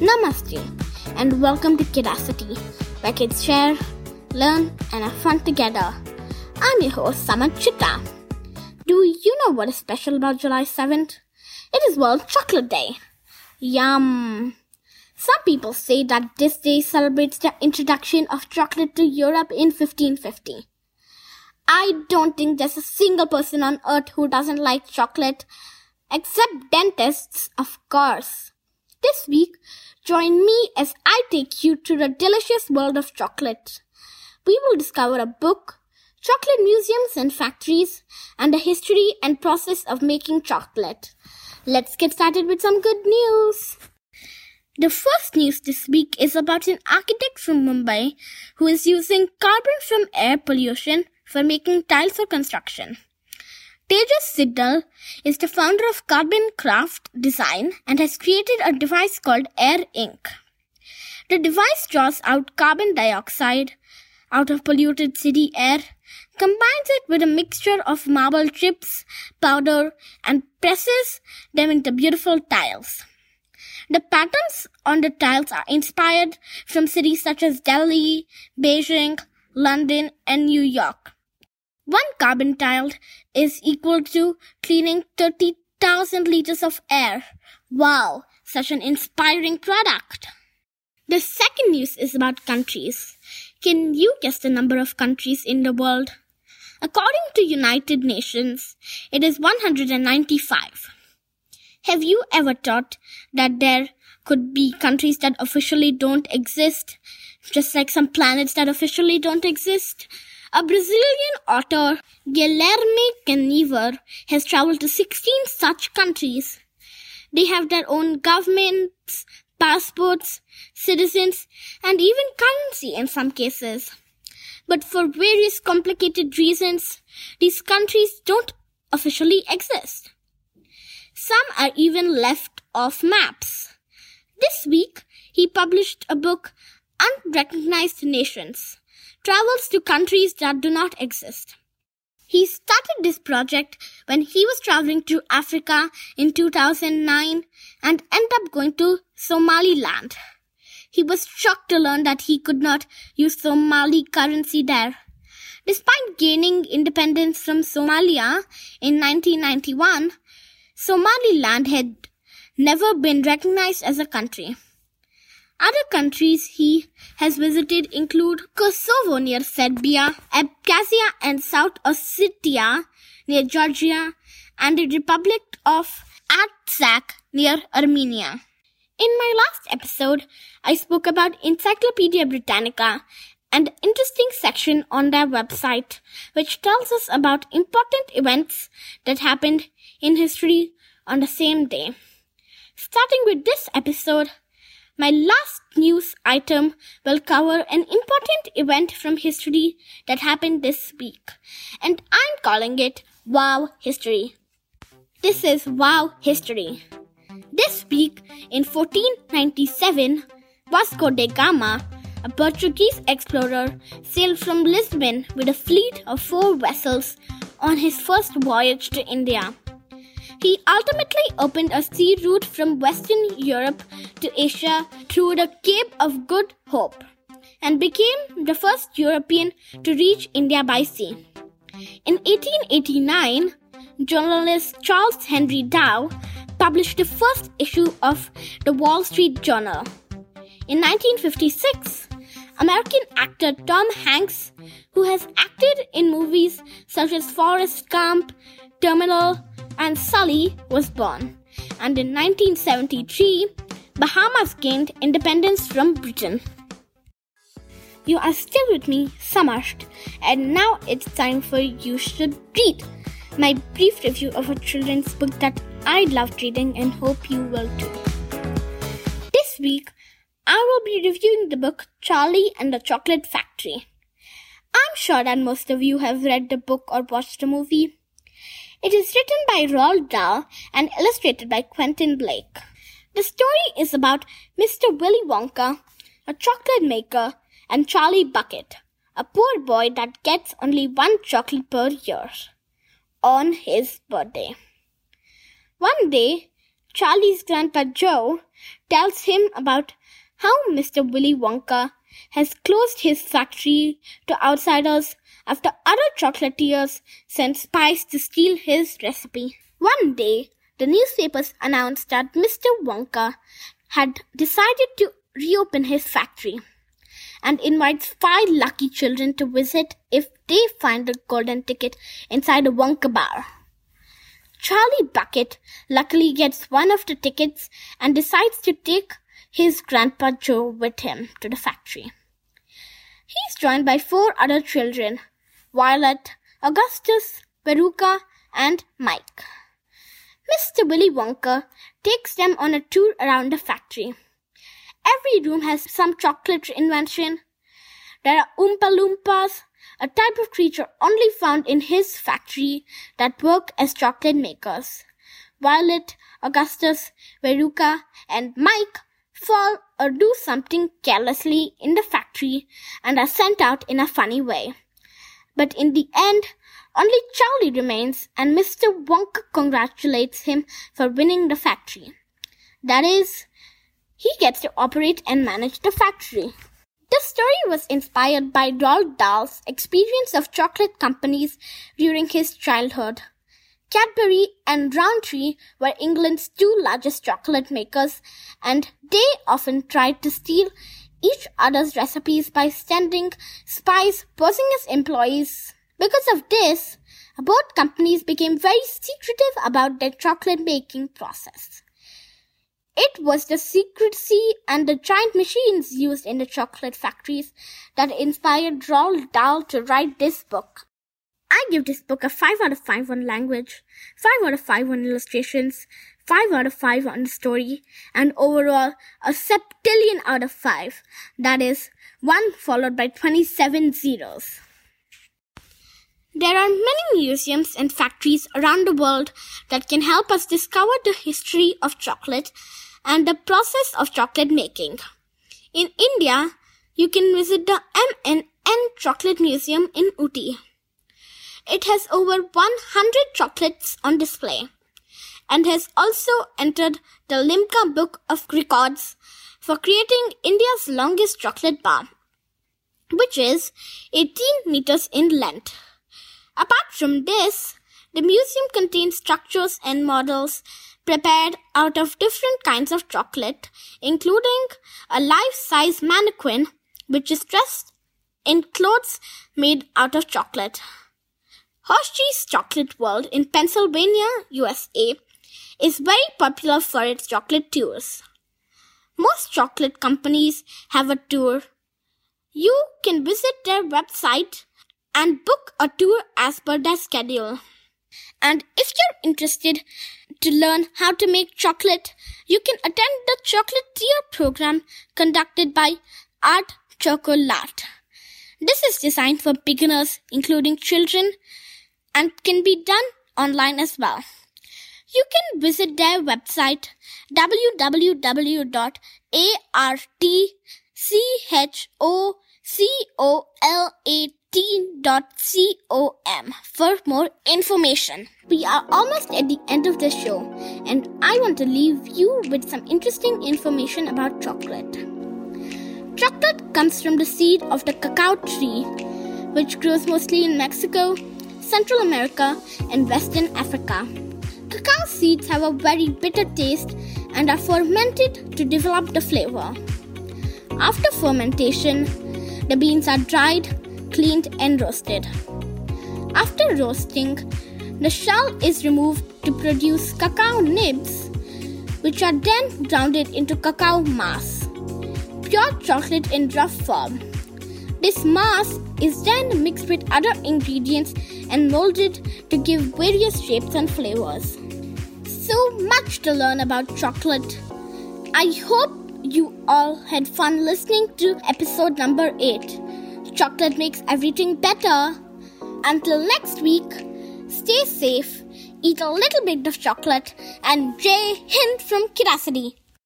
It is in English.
Namaste, and welcome to Curiosity, where kids share, learn, and have fun together. I'm your host, Samarth Chitta. Do you know what is special about July 7th? It is World Chocolate Day. Yum! Some people say that this day celebrates the introduction of chocolate to Europe in 1550. I don't think there's a single person on earth who doesn't like chocolate, except dentists, of course. This week, join me as I take you to the delicious world of chocolate. We will discover a book, chocolate museums and factories, and the history and process of making chocolate. Let's get started with some good news. The first news this week is about an architect from Mumbai who is using carbon from air pollution for making tiles for construction. Tejas Sidnal is the founder of Carbon Craft Design and has created a device called Air Ink. The device draws out carbon dioxide out of polluted city air, combines it with a mixture of marble chips, powder, and presses them into beautiful tiles. The patterns on the tiles are inspired from cities such as Delhi, Beijing, London, and New York. One carbon tile is equal to cleaning 30,000 liters of air. Wow, such an inspiring product. The second news is about countries. Can you guess the number of countries in the world? According to United Nations, it is 195. Have you ever thought that there could be countries that officially don't exist, just like some planets that officially don't exist? A Brazilian author, Guilherme Canever, has traveled to 16 such countries. They have their own governments, passports, citizens, and even currency in some cases. But for various complicated reasons, these countries don't officially exist. Some are even left off maps. This week, he published a book, Unrecognized Nations travels to countries that do not exist. He started this project when he was traveling to Africa in 2009 and ended up going to Somaliland. He was shocked to learn that he could not use Somali currency there. Despite gaining independence from Somalia in 1991, Somaliland had never been recognized as a country. Other countries he has visited include Kosovo near Serbia, Abkhazia and South Ossetia near Georgia, and the Republic of Artsakh near Armenia. In my last episode, I spoke about Encyclopedia Britannica, and an interesting section on their website which tells us about important events that happened in history on the same day. Starting with this episode, my last news item will cover an important event from history that happened this week, and I'm calling it Wow History. This is Wow History. This week in 1497, Vasco da Gama, a Portuguese explorer, sailed from Lisbon with a fleet of four vessels on his first voyage to India. He ultimately opened a sea route from Western Europe to Asia through the Cape of Good Hope and became the first European to reach India by sea. In 1889, journalist Charles Henry Dow published the first issue of the Wall Street Journal. In 1956, American actor Tom Hanks, who has acted in movies such as Forrest Gump, Terminal, and Sully was born. And in 1973, Bahamas gained independence from Britain. You are still with me, Samarth, and now it's time for You Should Read, my brief review of a children's book that I loved reading and hope you will too. This week, I will be reviewing the book Charlie and the Chocolate Factory. I'm sure that most of you have read the book or watched the movie. It is written by Roald Dahl and illustrated by Quentin Blake. The story is about Mr. Willy Wonka, a chocolate maker, and Charlie Bucket, a poor boy that gets only one chocolate per year on his birthday. One day, Charlie's grandpa Joe tells him about how Mr. Willy Wonka has closed his factory to outsiders after other chocolatiers sent spies to steal his recipe. One day, the newspapers announced that Mr. Wonka had decided to reopen his factory and invites five lucky children to visit if they find the golden ticket inside a Wonka bar. Charlie Bucket luckily gets one of the tickets and decides to take his grandpa Joe with him to the factory. He's joined by four other children Violet, Augustus, Veruca, and Mike. Mr. Willy Wonka takes them on a tour around the factory. Every room has some chocolate invention. There are Oompa Loompas, a type of creature only found in his factory that work as chocolate makers. Violet, Augustus, Veruca, and Mike fall or uh, do something carelessly in the factory and are sent out in a funny way. But in the end, only Charlie remains and Mr. Wonka congratulates him for winning the factory. That is, he gets to operate and manage the factory. The story was inspired by Roald Dahl's experience of chocolate companies during his childhood. Cadbury and Rowntree were England's two largest chocolate makers, and they often tried to steal each other's recipes by sending spies posing as employees. Because of this, both companies became very secretive about their chocolate making process. It was the secrecy and the giant machines used in the chocolate factories that inspired Roald Dahl to write this book. I give this book a 5 out of 5 on language, 5 out of 5 on illustrations, 5 out of 5 on the story, and overall a septillion out of 5. That is 1 followed by 27 zeros. There are many museums and factories around the world that can help us discover the history of chocolate and the process of chocolate making. In India, you can visit the M&N Chocolate Museum in Ooty. It has over 100 chocolates on display and has also entered the Limca Book of Records for creating India's longest chocolate bar, which is 18 meters in length. Apart from this, the museum contains structures and models prepared out of different kinds of chocolate, including a life-size mannequin which is dressed in clothes made out of chocolate. Hershey's Chocolate World in Pennsylvania, USA is very popular for its chocolate tours. Most chocolate companies have a tour. You can visit their website and book a tour as per their schedule. And if you're interested to learn how to make chocolate, you can attend the chocolatier program conducted by Art Chocolat. This is designed for beginners, including children, and can be done online as well. You can visit their website www.artchocolat t.com for more information. We are almost at the end of the show, and I want to leave you with some interesting information about chocolate. Chocolate comes from the seed of the cacao tree, which grows mostly in Mexico, Central America, and Western Africa. Cacao seeds have a very bitter taste and are fermented to develop the flavor. After fermentation, the beans are dried cleaned and roasted. After roasting, the shell is removed to produce cacao nibs, which are then ground into cacao mass, pure chocolate in rough form. This mass is then mixed with other ingredients and molded to give various shapes and flavors. So much to learn about chocolate. I hope you all had fun listening to episode number 8. Chocolate makes everything better. Until next week, stay safe, eat a little bit of chocolate, and Jai Hind from Curiosity.